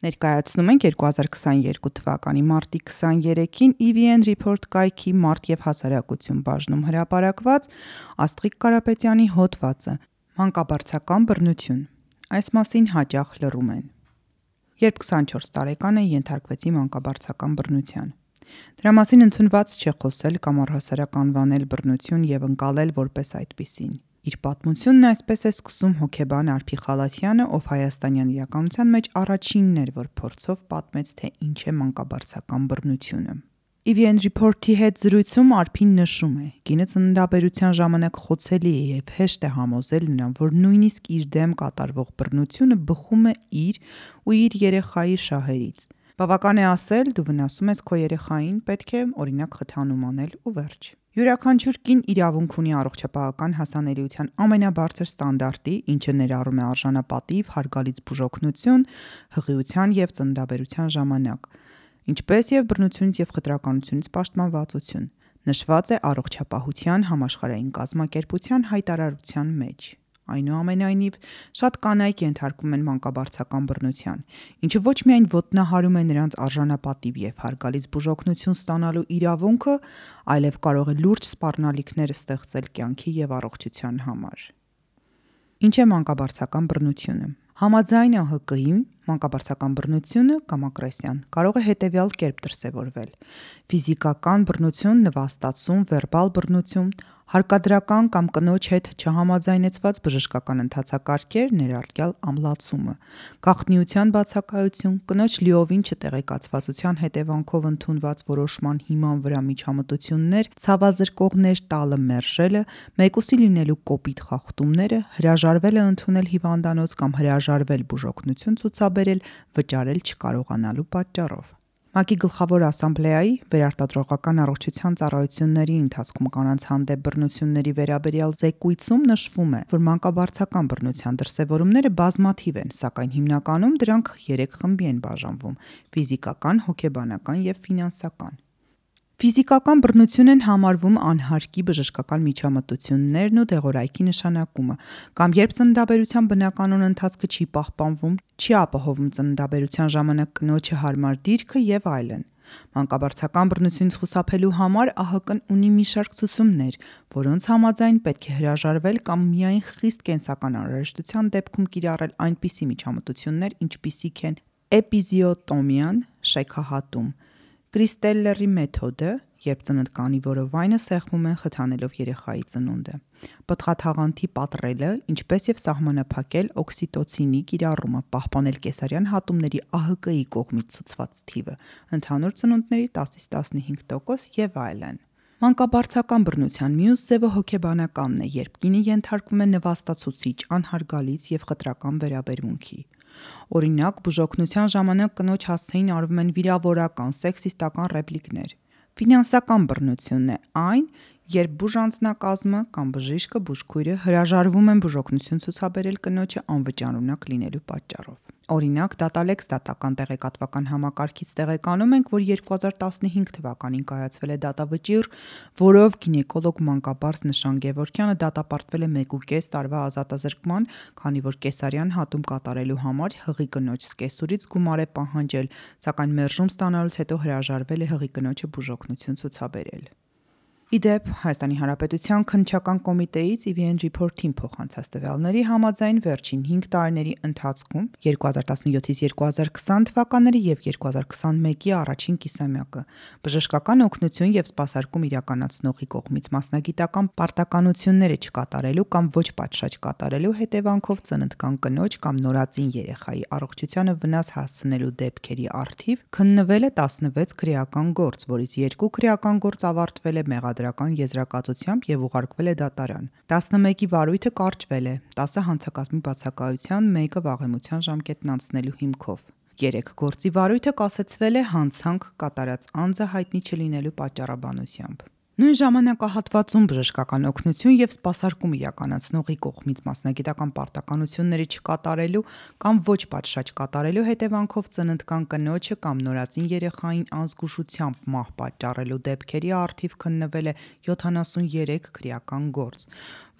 Ներկայացնում ենք 2022 թվականի մարտի 23-ին EVN Report կայքի մարտ եւ հասարակություն բաժնում հրապարակված Աստղիկ Կարապետյանի հոդվածը Մանկաբարձական բռնություն։ Այս մասին հաճախ լռում են։ Երբ 24 տարեկան է, ենթարկվեցի մանկաբարձական բռնության։ Դրա մասին ընդունված չէ խոսել կամ առհասարակ անվանել բռնություն եւ ընկալել որպես այդպիսին։ Իր պատմությունն այսպես է սկսում հոկեբան Արփի Խալաթյանը, ով հայաստանյան իրականության մեջ առաջինն էր, որ փորձով պատմեց, թե ինչ է մանկաբարձական բռնությունը։ EVN Report-ի հետ զրույցում Արփին նշում է. Կինը ծննդաբերության ժամանակ խոցելի է եւ հեշտ է համոզել նրան, որ նույնիսկ իր դեմ կատարվող բռնությունը բխում է իր ու իր երեխայի շահերից։ Բավական է ասել, դու վնասում ես քո երեխային, պետք է օրինակ խթանում անել ու վերջ։ Յուրաքանչյուր կին իրավունք ունի առողջապահական հասանելիության ամենաբարձր ստանդարտի, ինչը ներառում է արժանապատիվ, հարգալից բուժօգնություն, հղիության եւ ծննդաբերության ժամանակ, ինչպես եւ բռնությունից եւ խտրականությունից պաշտպանվածություն։ Նշված է առողջապահության համաշխարհային կազմակերպության հայտարարության մեջ։ Այնուամենայնիվ, շատ կանայք ենթարկվում են մանկաբարձական բռնության, ինչը ոչ միայն ոտնահարում է նրանց արժանապատիվ եւ հարգալից բուժօգնություն ստանալու իրավունքը, այլև կարող է լուրջ սպառնալիքներ ստեղծել կյանքի եւ առողջության համար։ Ինչ է մանկաբարձական բռնությունը։ Համաձայն ԱՀԿ-ի մանկաբարձական բռնությունը կամ ագրեսիան կարող է հետևյալ կերպ դրսևորվել. ֆիզիկական բռնություն, նվաստացում, վերբալ բռնություն, հարկադրական կամ կնոջ հետ չհամաձայնեցված բժշկական ընթացակարգեր, ներառյալ ամլացումը, գաղտնիության բացակայություն, կնոջ լիովին չտեղեկացվածության հետևանքով ընդունված որոշման հիման վրա միջամտություններ, ցավազրկողներ տալը մերժելը, մեկուսի լինելու կոպիտ խախտումները, հրաժարվելը ընդունել հիվանդանոց կամ հրաժարվել բուժօգնություն ցուցաբերել վճարել չկարողանալու պատճառով։ ՄԱԿ-ի Գլխավոր ասամբլեայի վերարտադրողական առողջության ծառայությունների ընթացքում կանանց հանդեպ բռնությունների վերաբերյալ զեկույցում նշվում է, որ մանկաբարձական բռնության դրսևորումները բազմաթիվ են, սակայն հիմնականում դրանք 3 խմբի են բաժանվում՝ ֆիզիկական, հոգեբանական եւ ֆինանսական։ Ֆիզիկական բռնություն են համարվում անհարկի բժշկական միջամտություններն ու դեղորայքի նշանակումը, կամ երբ ծննդաբերության բնականon ընթացքը չի պահպանվում, չի ապահովում ծննդաբերության ժամանակ կնոջը հարմար դիրքը եւ այլն։ Մանկաբարձական բռնությունից խուսափելու համար ԱՀԿ-ն ունի մի շարք ցուցումներ, որոնց համաձայն պետք է հրաժարվել կամ միայն խիստ կենսական անհրաժեշտության դեպքում կիրառել այնպիսի միջամտություններ, ինչպիսիք են էպիզիոտոմիան, շեքահատում, Կրիստելլերի մեթոդը, երբ ծննդկանի որովայնը սեղմում են խթանելով երեխայի ծնունդը, պտղաթաղանթի պատռելը, ինչպես եւ սահմանափակել օքսիտոցինի կիրառումը, պահպանել կեսարյան հատումների ԱՀԿ-ի կողմից ցուցված թիվը, ընդհանուր ծնունդների 10-ից 15% եւ այլն։ Մանկաբարձական բռնության մյուս ձևը հոգեբանականն է, երբ կինը ենթարկվում է նվաստացուցիչ, անհարգալից եւ խտրական վերաբերմունքի։ Օրինակ, բուժօգնության ժամանակ կնոջ հասցեին արվում են վիրավորական, սեքսիստական ռեպլիկներ։ Ֆինանսական բռնությունն է այն, երբ բուժանձնակազմը կամ բժիշկը բուժքույրը հրաժարվում են բուժօգնություն ցուցաբերել կնոջը անվճարունակ լինելու պատճառով։ Օրինակ, Datalex դատական տեղեկատվական համակարգից տեղեկանում ենք, որ 2015 թվականին կայացվել է դատավճիռ, որով գինեկոլոգ Մանկաբարձ Նշան Գևորքյանը դատապարտվել է 1.5 տարվա ազատազրկման, քանի որ կեսարյան հատում կատարելու համար հղի կնոջ սկեսուրից գումար է պահանջել, սակայն մերժում ստանալուց հետո հրաժարվել է հղի կնոջը բուժօգնություն ցուցաբերել։ Իդեպ Հայաստանի Հանրապետության քննչական կոմիտեից EVN Report-ին փոխանցած տվյալների համաձայն վերջին 5 տարիների ընթացքում 2017-ից 2020 թվականների եւ 2021-ի առաջին կիսամյակը բժշկական օգնություն եւ սպասարկում իրականացնողի կողմից մասնագիտական պարտականությունները չկատարելու կամ ոչ պատշաճ կատարելու հետևանքով ծննդկան կնոջ կամ նորածին երեխայի առողջությանը վնաս հասցնելու դեպքերի առթիվ քննվել է 16 քրեական գործ, որից 2 քրեական գործ ավարտվել է մեղադրանքով մեղադրական եզրակացությամբ եւ ուղարկվել է դատարան։ 11-ի վարույթը կարճվել է 10 հանցակազմի բացակայության, 1-ը վաղեմության ժամկետն անցնելու հիմքով։ 3 գործի վարույթը կասեցվել է հանցանք կատարած անձը հայտնի չլինելու պատճառաբանությամբ։ Նույն ժամանակահատվածում բժշկական օգնություն եւ սպասարկում իրականացնողի կողմից մասնագիտական պարտականությունների չկատարելու կամ ոչ պատշաճ կատարելու հետևանքով ծննդկան կնոջը կամ նորածին երեխային անզգուշությամբ մահ պատճառելու դեպքերի առթիվ քննվել է 73 քրեական գործ,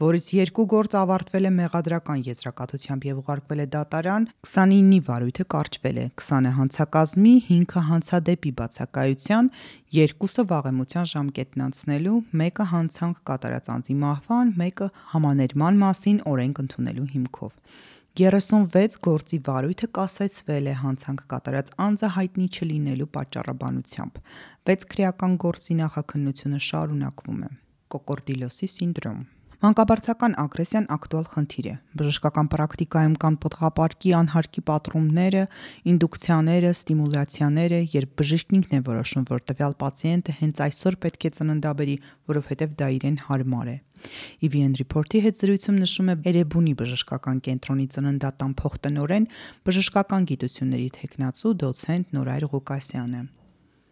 որից երկու գործ ավարտվել է մեղադրական եզրակացությամբ եւ ուղարկվել է դատարան, 29-ի վարույթը կարճվել է, 20-ը հանցակազմի, 5-ը հանցադեպի բացակայության, երկուսը վաղեմության ժամկետն անցնելու, մեկը հանցանք կատարած անձի մահվան, մեկը համաներման մասին օրենք ընդունելու հիմքով։ 36 գործի վարույթը կասեցվել է հանցանք կատարած անձը հայտնի չլինելու պատճառաբանությամբ։ 6 քրեական գործի նախաքննությունը շարունակվում է։ Կոկորդիլոսի սինդրոմ Մանկաբարձական ագրեսիան ակտուալ խնդիր է։ Բժշկական պրակտիկայում կան պտղապարկի անհարկի պատրումները, ինդուկցիաները, ստիմուլյացիաները, երբ բժիշկն ինքն է որոշում, որ տվյալ պացիենտը հենց այսօր պետք է ծննդաբերի, որովհետև դա իրեն հարմար է։ EVN Report-ի հետ զրույցում նշում է. Էրեբունի բժշկական կենտրոնի ծննդատան փոխտնօրեն բժշկական գիտությունների թեկնածու դոցենտ Նորայր Ղուկասյանը։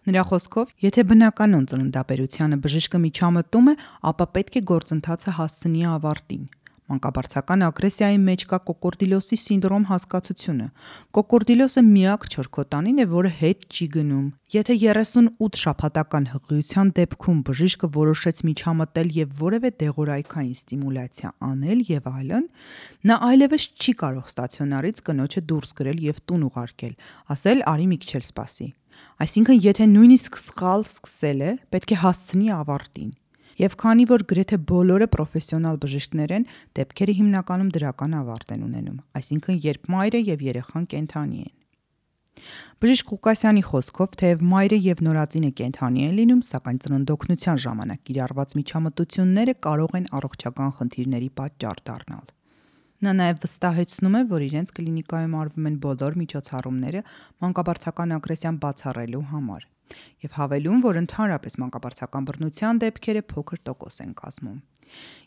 Նրա խոսքով, եթե բնականon ծննդաբերությանը բժիշկը միջամտում է, ապա պետք է գործընթացը հասցնի ավարտին։ Մանկաբարձական ագրեսիայի մեջ կա կոկորդիլոսի սինդրոմ հասկացությունը։ Կոկորդիլոսը միակ չորքոտանին է, որը հետ չի գնում։ Եթե 38 շաբաթական հղիության դեպքում բժիշկը որոշեց միջամտել եւ որևէ դեղորայքային ստիմուլյացիա անել եւ այլն, նա այլևս չի կարող ստացիոնարից կնոջը դուրս գրել եւ տուն ուղարկել, ասել՝ արի մի քիչ էլ սպասի։ Այսինքն, եթե նույնիսկ սխալ սկսել է, պետք է հասցնի ավարտին։ Եվ քանի որ գրեթե բոլորը պրոֆեսիոնալ բժիշկներ են, դեպքերը հիմնականում դրական ավարտ են ունենում, այսինքն երբ մայրը եւ երեխան կենթանի են։ Բժիշկ Ղուկասյանի խոսքով, թեև մայրը եւ նորածինը կենթանի են լինում, սակայն ծննդօգնության ժամանակ կիրառված միջամտությունները կարող են առողջական խնդիրների պատճառ դառնալ։ Նա նաև վստահեցնում է, որ իրենց կլինիկայում արվում են բոլոր միջոցառումները մանկաբարձական ագրեսիան բացառելու համար եւ հավելում, որ ընդհանրապես մանկաբարձական բռնության դեպքերը փոքր տոկոս են կազմում։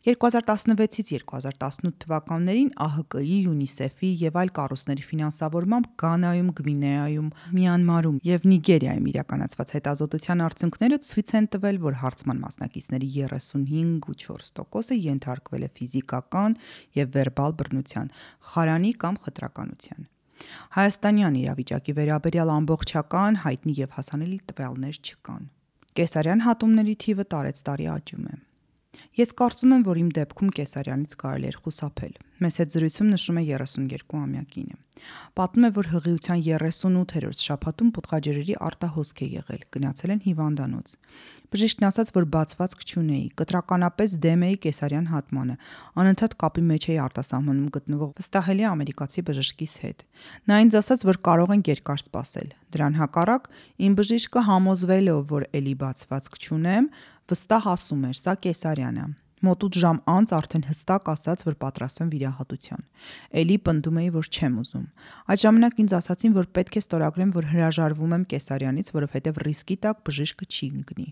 2016-ից 2018 թվականներին ԱՀԿ-ի, ՅՈՒՆԻՍԵՖ-ի եւ այլ կառույցների ֆինանսավորմամբ Գանայում, Գվինեայում, Մյանմարում եւ Նիգերիայում իրականացված հետազոտության արդյունքները ցույց են տվել, որ հարցման մասնակիցների 35.4%-ը ենթարկվել է ֆիզիկական եւ վերբալ բռնության, խարանի կամ խտրականության։ Հայաստանյան իրավիճակի վերաբերյալ ամբողջական հայտնի եւ հասանելի տվյալներ չկան։ Կեսարյան հատումների թիվը տարեց տարի աճում է։ Ես կարծում եմ, որ իմ դեպքում կեսարյանից կարելի էր խուսափել։ Մեծ հետ զրույցում նշում է 32-ամյա կինը։ Պատմում է, որ հղիության 38-րդ շաբաթում պտղաջրերի արտահոսք է եղել, գնացել են հիվանդանոց։ Բժիշկն ասաց, որ բացվածք չունեի, կտրականապես դեմ էի կեսարյան հատմանը, անընդհատ կապի մեջ էի արտասահմանում գտնվող վստահելի ամերիկացի բժշկիս հետ։ Նա ինձ ասաց, որ կարող ենք երկար սպասել։ Դրան հակառակ, իմ բժիշկը համոզվելով, որ էլի բացվածք չունեմ, վստահ ասում էր՝ սա կեսարյան է։ Մոտ 8 ժամ անց արդեն հստակ ասաց, որ պատրաստվեմ վիրահատության։ Էլի պնդում էի, որ չեմ ուզում։ Այդ ժամանակ ինձ ասացին, որ պետք է ստորագրեմ, որ հրաժարվում եմ կեսարյանից, որովհետև ռիսկի տակ բժիշկը չի ընկնի։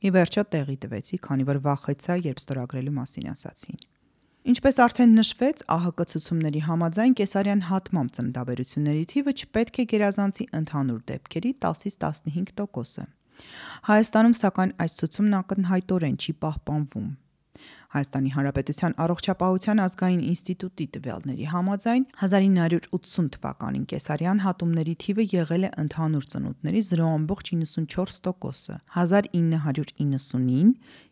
Ի վերջո տեղի տվեցի, քանի որ վախեցա, երբ ստորագրելու մասին ասացին։ Ինչպես արդեն նշվեց, ԱՀԿ ցուցումների համաձայն կեսարյան հատմամբ ծննդաբերությունների թիվը չպետք է գերազանցի ընդհանուր դեպքերի 10-ից 15%-ը։ Հայաստանում սակայն այս ցուցումն ակնհայտորեն չի պահպանվում։ Հայաստանի Հանրապետության առողջապահության ազգային ինստիտուտի տվյալների համաձայն 1980 թվականին կեսարյան հատումների թիվը եղել է ընդհանուր ծնունդների 0.94%-ը, 1990-ին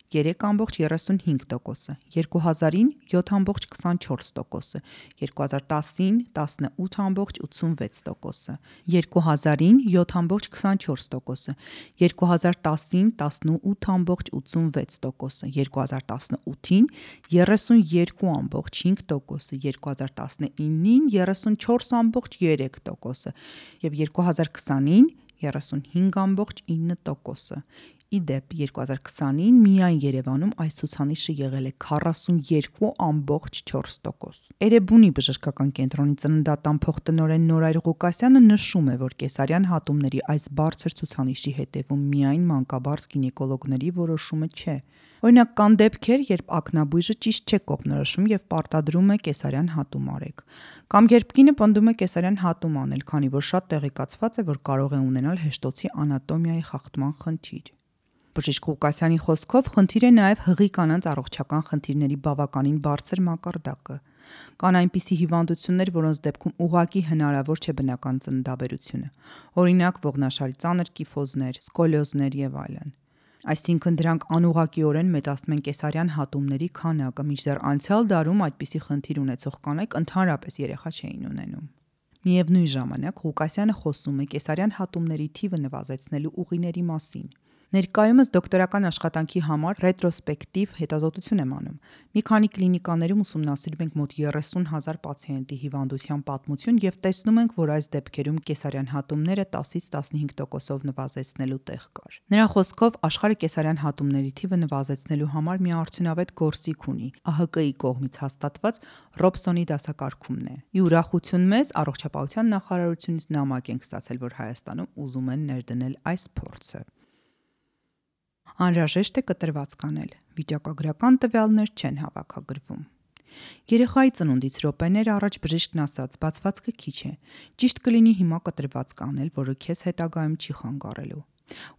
3.35%-ը, 2000-ին 7.24%-ը, 2010-ին 18.86%-ը, 2000-ին 7.24%-ը, 2010-ին 18.86%-ը, 2018-ին 32.5%-ը, 2019-ին 34.3%-ը եւ 2020-ին 35.9%-ը։ Իդեպ 2020-ին միայն Երևանում այս ցուցանիշը եղել է 42.4%։ Էրեբունի բժշկական կենտրոնի ծննդատան փոխտնօրեն Նորայր Ղուկասյանը նշում է, որ կեսարյան հատումների այս բարձր ցուցանիշի հետևում միայն մանկաբարձ գինեկոլոգների որոշումը չէ։ Օրինակ կան դեպքեր, երբ ակնաբույժը ճիշտ չէ կողմնորոշում եւ պարտադրում է կեսարյան հատում արեք։ Կամ երբ կինը պնդում է կեսարյան հատում անել, քանի որ շատ տեղեկացված է, որ կարող է ունենալ հեշտոցի անատոմիայի խախտման խնդիր։ Բժիշկ Ղուկասյանի խոսքով խնդիր է նաև հղի կանանց առողջական խնդիրների բավականին բարձր մակարդակը։ Կան այնպիսի հիվանդություններ, որոնց դեպքում ուղակի հնարավոր չէ բնական ծննդաբերությունը։ Օրինակ ողնաշարի ծանր կիֆոզներ, սկոլիոզներ եւ այլն։ Այսինքն դրանք անուղակիորեն մեծացնում են կեսարյան հատումների քանակը, մինչդեռ անցյալ դարում այդպիսի խնդիր ունեցող կանայք ընդհանրապես երեխա չէին ունենում։ Միևնույն ժամանակ Ղուկասյանը խոսում է կեսարյան հատումների թիվը նվազեցնելու ուղիների մասին։ Ներկայումս դոկտորական աշխատանքի համար ռետրոսպեկտիվ հետազոտություն եմ անում։ Մի քանի կլինիկաներում ուսումնասիրում ենք մոտ 30000 պացիենտի հիվանդության պատմություն եւ տեսնում ենք, որ այս դեպքերում կեսարյան հատումները 10-ից 15%-ով նվազեցնելու տեղ կար։ Նրա խոսքով աշխարհը կեսարյան հատումների թիվը նվազեցնելու համար մի արդյունավետ գործիք ունի՝ ԱՀԿ-ի կողմից հաստատված Ռոբսոնի դասակարգումն է։ Ի ուրախություն մեզ առողջապահության նախարարությունից նամակ ենք ստացել, որ Հայաստանում ուզում են ներդնել այս փորձը անհրաժեշտ է կտրված կանել։ Վիճակագրական տվյալներ չեն հավաքագրվում։ Երեխայի ծնունդից րոպեներ առաջ բժիշկն ասաց, բացվածքը քիչ է։ Ճիշտ կլինի հիմա կտրված կանել, որը քեզ հետագայում չի խանգարելու։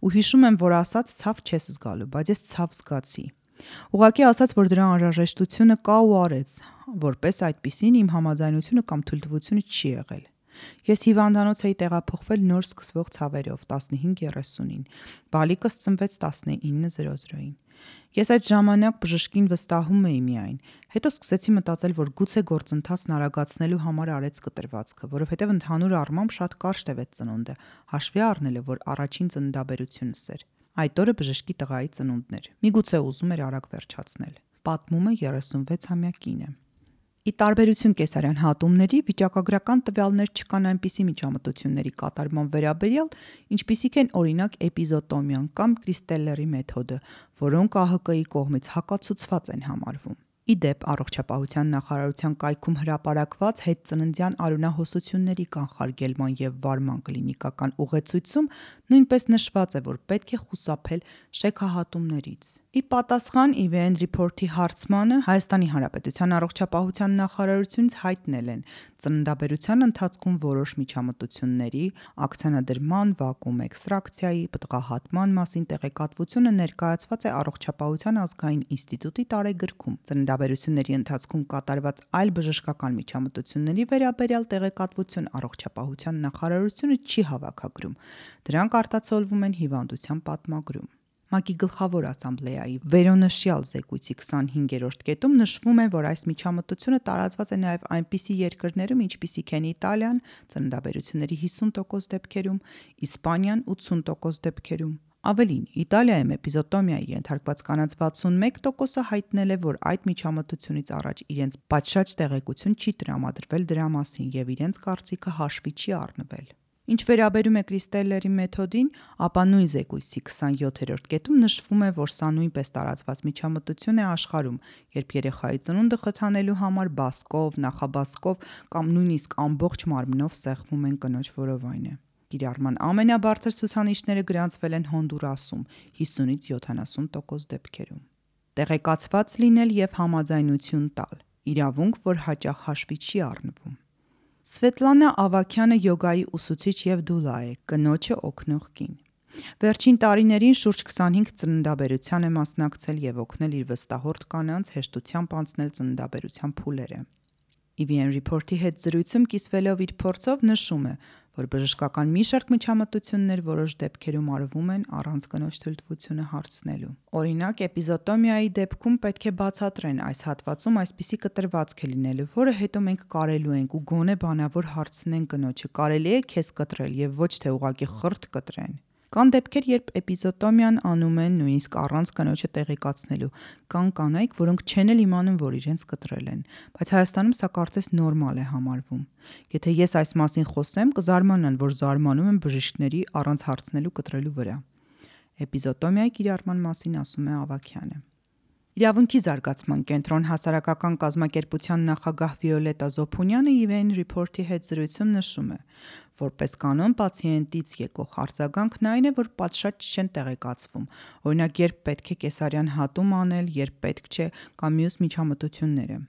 Ու հիշում եմ, որ ասաց ցավ չես զգալու, բայց ես ցավ զգացի։ Ուղղակի ասաց, որ դրա անհրաժեշտությունը կա ու արեց, որպես այդպիսին իմ համաձայնությունը կամ թույլտվությունը չի եղել։ Ես հիվանդանոց էի տեղափոխվել նոր սկսվող ցավերով 15:30-ին։ Բալիկս ծնվեց 19:00-ին։ Ես այդ ժամանակ բժշկին վստահում էի միայն։ Հետո սկսեցի մտածել, որ գուցե գործընթացն արագացնելու համար արեց կտրվածքը, որովհետև ընդհանուր առմամբ շատ կարճ տևեց ծնունդը, հաշվի առնելով, որ առաջին ծննդաբերությունս էր։ Այդ օրը բժշկի տղայի ծնունդն էր։ Միգուցե ուզում էր արագ վերջացնել։ Պատմում է 36-ամյա կինը։ Ի տարբերություն կեսարյան հատումների, վիճակագրական տվյալներ չկան այնպիսի միջամտությունների կատարման վերաբերյալ, ինչպիսիք են օրինակ էպիզոտոմիան կամ Կրիստելլերի մեթոդը, որոնք ԱՀԿ-ի կողմից հակացուցված են համարվում։ Ի դեպ, առողջապահության նախարարության կայքում հրապարակված հետծննդյան արյունահոսությունների կանխարգելման եւ վարման կլինիկական ուղեցույցում նույնպես նշված է, որ պետք է խուսափել շեքահատումներից։ Ի պատասխան IVN report-ի հարցմանը Հայաստանի Հանրապետության առողջապահության նախարարությունից հայտնել են. Ծննդաբերության ընթացքում որոշ միջամտությունների, ակցիանադրման, վակուում էքստրակցիայի, պտղահատման մասին տեղեկատվությունը ներկայացված է առողջապահության ազգային ինստիտուտի տարեգրքում։ Ծննդաբերությունների ընթացքում կատարված այլ բժշկական միջամտությունների վերաբերյալ տեղեկատվություն առողջապահության նախարարությունը չի հավաքագրում։ Դրանք արտացոլվում են հիվանդության պատմագրում։ ՄԱԿ-ի գլխավոր ասամբլեայի վերոնշյալ զեկույցի 25-րդ կետում նշվում է, որ այս միջամտությունը տարածված է նաև այնպիսի երկրներում, ինչպիսիք են Իտալիան, ծննդաբերությունների 50% դեպքերում, Իսպանիան 80% դեպքերում։ Ավելին, Իտալիայում էպիզոտոմիայի ենթարկված կանանց 61%-ը հայտնել է, որ այդ միջամտությունից առաջ իրենց պատշաճ տեղեկություն չի տրամադրվել դրա մասին եւ իրենց կարծիքը հաշվի չի առնվել։ Ինչ վերաբերում է Կրիստելլերի մեթոդին, ապա նույն զեկույցի 27-րդ կետում նշվում է, որ սա նույնպես տարածված միջամտություն է աշխարհում, երբ երեխայի ծնունդը խթանելու համար բասկով, նախաբասկով կամ նույնիսկ ամբողջ մարմնով սեղմում են կնոջ որովայնը։ Կիրառման ամենաբարձր ցուցանիշները գրանցվել են Հոնդուրասում 50-ից 70% դեպքերում։ Տեղեկացված լինել եւ համաձայնություն տալ։ Իրավունք, որ հաճախ հաշվի չի առնվում։ Սվետլանա Ավակյանը յոգայի ուսուցիչ եւ դուլա է, կնոջը օգնող կին։ Վերջին տարիներին շուրջ 25 ծննդաբերության է մասնակցել եւ օգնել իր վստահորդ կանանց հեշտությամբ անցնել ծննդաբերության փուլերը։ EVN Report-ի հետ զրույցում կիսվելով իր փորձով նշում է, որ բժշկական մի շարք միջամտություններ որոշ դեպքերում արվում են առանց կնոջ թույլտվությունը հարցնելու։ Օրինակ, էպիզոտոմիայի դեպքում պետք է բացատրեն այս հատվածում այսպիսի կտրվածք է լինելու, որը հետո մենք կարելու ենք ու գոնե բանավոր հարցնեն կնոջը, կարելի է քեզ կտրել եւ ոչ թե ուղակի խրտ կտրեն։ Կան դեպքեր, երբ էպիզոտոմիան անում են նույնիսկ առանց կնոջը տեղեկացնելու։ Կան կանայք, որոնք չեն էլ իմանում, որ իրենց կտրել են, բայց Հայաստանում սա կարծես նորմալ է համարվում։ Եթե ես այս մասին խոսեմ, կզարմանան, որ զարմանում եմ բժիշկների առանց հարցնելու կտրելու վրա։ Էպիզոտոմիայի կիրառման մասին ասում է Ավակյանը։ Իրավունքի զարգացման կենտրոն հասարակական կազմակերպության նախագահ Վիոլետա Զոփունյանը IVN report-ի հետ զրույցում նշում է, Որպես կանոն պացիենտից եկող արձագանքն այն է, որ պատշաճ չեն տեղեկացվում։ Օրինակ, երբ պետք է կեսարյան հատում անել, երբ պետք չէ կամ մյուս միջամտությունները։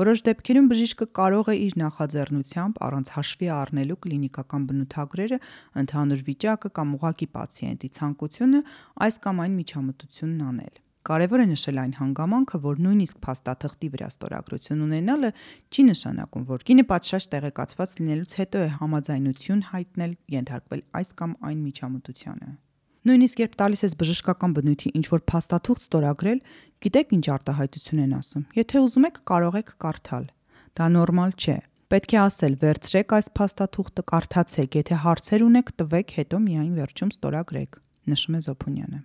Որոշ դեպքերում բժիշկը կարող է իր նախաձեռնությամբ առանց հաշվի առնելու կլինիկական բնութագրերը, ընդհանուր վիճակը կամ ուղակի պացիենտի ցանկությունը այս կամ այն միջամտությունն անել։ Կարևոր է նշել այն հանգամանքը, որ նույնիսկ փաստաթղթի վրա ստորագրություն ունենալը չի նշանակում, որ կինը պատշաճ տեղեկացված լինելուց հետո է համաձայնություն հայտնել ենթարկվել այս կամ այն միջամտությանը։ Նույնիսկ երբ տալիս ես բժշկական բնույթի ինչ որ փաստաթուղթ ստորագրել, գիտեք ինչ արտահայտություն են ասում։ Եթե ուզում եք, կարող եք կարդալ։ Դա նորմալ չէ։ Պետք է ասել, վերցրեք այս փաստաթուղթը, կարդացեք, եթե հարցեր ունեք, տվեք, հետո միայն վերջում ստորագրեք, նշում է Զոփունյանը։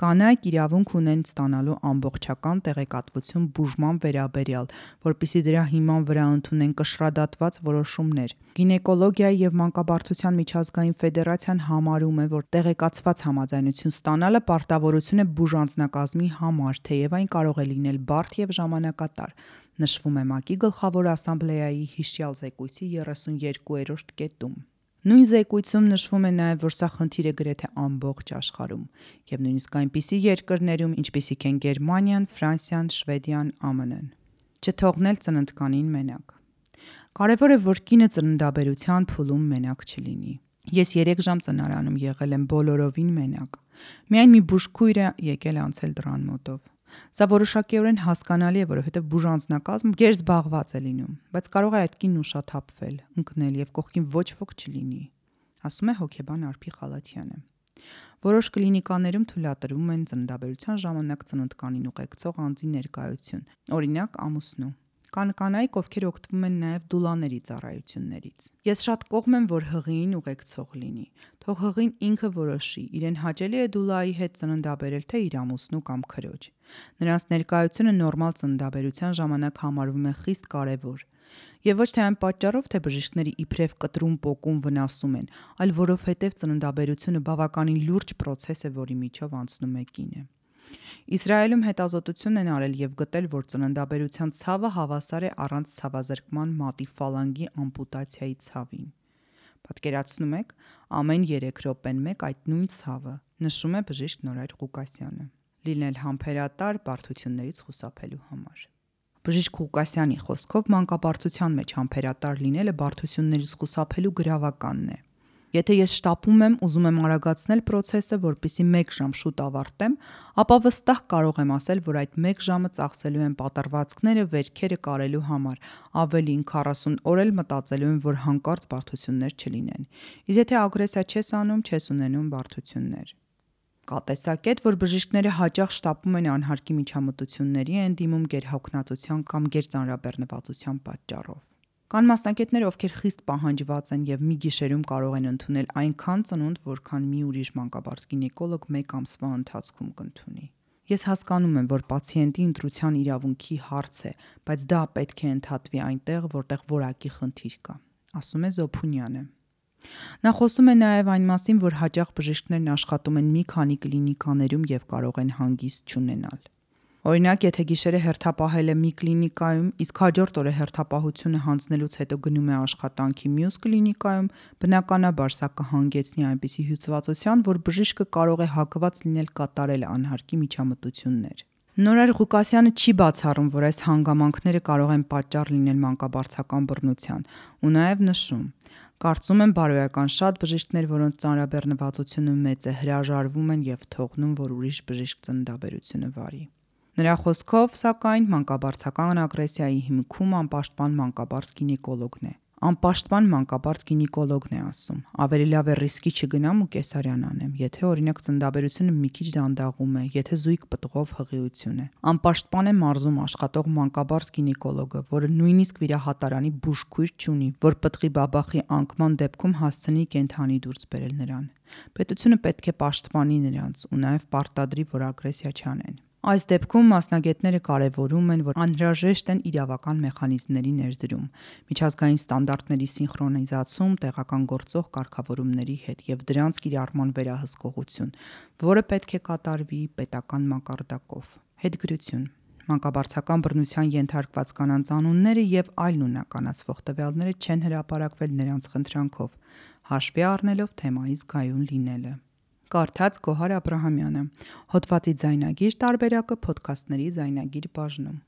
Կանայք իրավունք ունեն ստանալու ամբողջական տեղեկատվություն բուժման վերաբերյալ, որpիսի դրա հիման վրա ընդունեն կշռադատված որոշումներ։ Գինեկոլոգիայի եւ մանկաբարձության միջազգային ֆեդերացիան համարում է, որ տեղեկացված համաձայնություն ստանալը պարտավորություն է բուժանձնակազմի համար, թեև այն կարող է լինել բարդ եւ ժամանակատար։ Նշվում է ՄԱԿ-ի գլխավոր ասամբլեայի հիշյալ զեկույցի 32-րդ կետում։ Նույն զեկույցում նշվում է նաև, որ սա խնդիր է գրեթե ամբողջ աշխարհում, եւ նույնիսկ այնպիսի երկրներում, ինչպիսիք են Գերմանիան, Ֆրանսիան, Շվեդիան, ԱՄՆ-ն։ Չթողնել ծննդկանին մենակ։ Կարևոր է, որ կինը ծննդաբերության փուլում մենակ չլինի։ Ես 3 ժամ ծնարանում եղել եմ բոլորովին մենակ։ Միայն մի բուժքույր է եկել անցել դրան մոտով։ Սա որոշակիորեն հասկանալի է, որովհետև բուժանձնակազմը ģեր զբաղված է լինում, բայց կարող է այդ կինն ուշաթափվել, ընկնել եւ կողքին ոչ ոք չլինի, ասում է հոկեբան Արփի Խալաթյանը։ Որոշ կլինիկաներում թույլատրվում են ծննդաբերության ժամանակ ծննդկանին ուղեկցող անձի ներկայություն, օրինակ ամուսնու։ Կան կանայք, ովքեր օգտվում են նաև դուլաների ծառայություններից։ Ես շատ կողմ եմ, որ հղին ուղեկցող լինի։ Թող հղին ինքը որոշի, իրեն հաճելի է դուլայի հետ ծննդաբերել թե իր ամուսնու կամ քրոջ։ Նրանց ներկայությունը նորմալ ծննդաբերության ժամանակ համարվում է խիստ կարևոր։ Եվ ոչ թե այն պատճառով, թե բժիշկների իբրև կտրում պոկում վնասում են, այլ որովհետև ծննդաբերությունը բավականին լուրջ process է, որի միջով անցնում է կինը։ Իսրայելում հետազոտություն են արել եւ գտել, որ ծննդաբերության ցավը հավասար է առանց ցավազրկման մատի ֆալանգի ամպուտացիայի ցավին։ Պատկերացնում եք, ամեն 3 րոպեն մեկ այդ նույն ցավը, նշում է բժիշկ Նորայր Ղուկասյանը։ Լինել համբերատար բարդություններից խուսափելու համար։ Բժիշկ Ղուկասյանի խոսքով մանկաբարձության մեջ համբերատար լինելը բարդություններից խուսափելու գրավականն է։ Եթե ես շտապում եմ, ուզում եմ արագացնել process-ը, որpիսի 1 ժամ շուտ ավարտեմ, ապա վստահ կարող եմ ասել, որ այդ 1 ժամը ծախսելու եմ պատրվածքները, վերքերը կարելու համար, ավելին 40 օր էլ մտածելու եմ, որ հանկարծ բարդություններ չլինեն։ Իսկ եթե ագրեսիա չես անում, չես ունենում բարդություններ կա տեսակետ, որ բժիշկները հաճախ շտապում են անհարկի միջամտությունների են դիմում գերհոգնածության կամ գերծանրաբեռնվածության պատճառով։ Կան մասնակիցներ, ովքեր խիստ պահանջված են եւ մի գիշերում կարող են ընդունել այնքան ծնունդ, որքան մի ուրիշ մանկաբարձ գինեկոլոգ 1 ամսվա ընթացքում կընդունի։ Ես հասկանում եմ, որ պացիենտի ընտրության իրավունքի հարց է, բայց դա պետք է ընդհատվի այնտեղ, որտեղ որակի խնդիր կա, ասում է Զոփունյանը։ Նա խոսում է նաև այն մասին, որ հաճախ բժիշկներն աշխատում են մի քանի կլինիկաներում եւ կարող են հանգիստ չունենալ։ Օրինակ, եթե գիշերը հերթապահել է մի կլինիկայում, իսկ հաջորդ օրը հերթապահությունը հանձնելուց հետո գնում է աշխատանքի մյուս կլինիկայում, բնականաբար սա կհանգեցնի այնպիսի հյուծվածության, որ բժիշկը կարող է հակված լինել կատարել անհարկի միջամտություններ։ Նորայր Ղուկասյանը չի բացառում, որ այս հանգամանքները կարող են պատճառ լինել մանկաբարձական բռնության, ու նաև նշում. Կարծում եմ բարոյական շատ բժիշկներ, որոնց ծանրաբեռնվածությունը մեծ է, հրաժարվում են եւ թողնում, որ ուրիշ բժիշկ ծննդաբերությունը վարի։ Նրա խոսքով, սակայն, մանկաբարձական ագրեսիայի հիմքում անպաշտպան մանկաբարձ գինեկոլոգն է։ Անպաշտպան մանկաբարձ գինեկոլոգն է ասում. ավելի լավ է ռիսկի չգնամ ու կեսարյան անեմ, եթե օրինակ ծննդաբերությունը մի քիչ դանդաղում է, եթե զույգ պտղով հղիություն է։ Անպաշտպան է մարզում աշխատող մանկաբարձ գինեկոլոգը, որը նույնիսկ վիրահատարանի բուժքույր չունի, որ պտղի բաբախի անկման դեպքում հասցնի կենթանի դուրս բերել նրան։ Պետությունը պետք է պաշտպանի նրանց ու նաև պարտադրի, որ ագրեսիա չանեն։ Այս դեպքում մասնագետները կարևորում են, որ անհրաժեշտ են իրավական մեխանիզմների ներդրում, միջազգային ստանդարտների սինխրոնիզացում տեղական գործող կարգավորումների հետ եւ դրանց կիրառման վերահսկողություն, որը պետք է կատարվի պետական մակարդակով։ Հետգրություն մանկաբարձական բռնության ենթարկված կանանց անունները եւ այլ նույնականացվող տվյալները չեն հրապարակվել նրանց խնդրանքով, հաշվի առնելով թեմայի զգայուն լինելը։ Կարդաց Գոհար Աբ รา համյանը։ Հոդվացի ձայնագիր տարբերակը ոդքասթների ձայնագիր բաժնում։